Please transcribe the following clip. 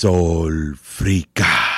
Solfrica.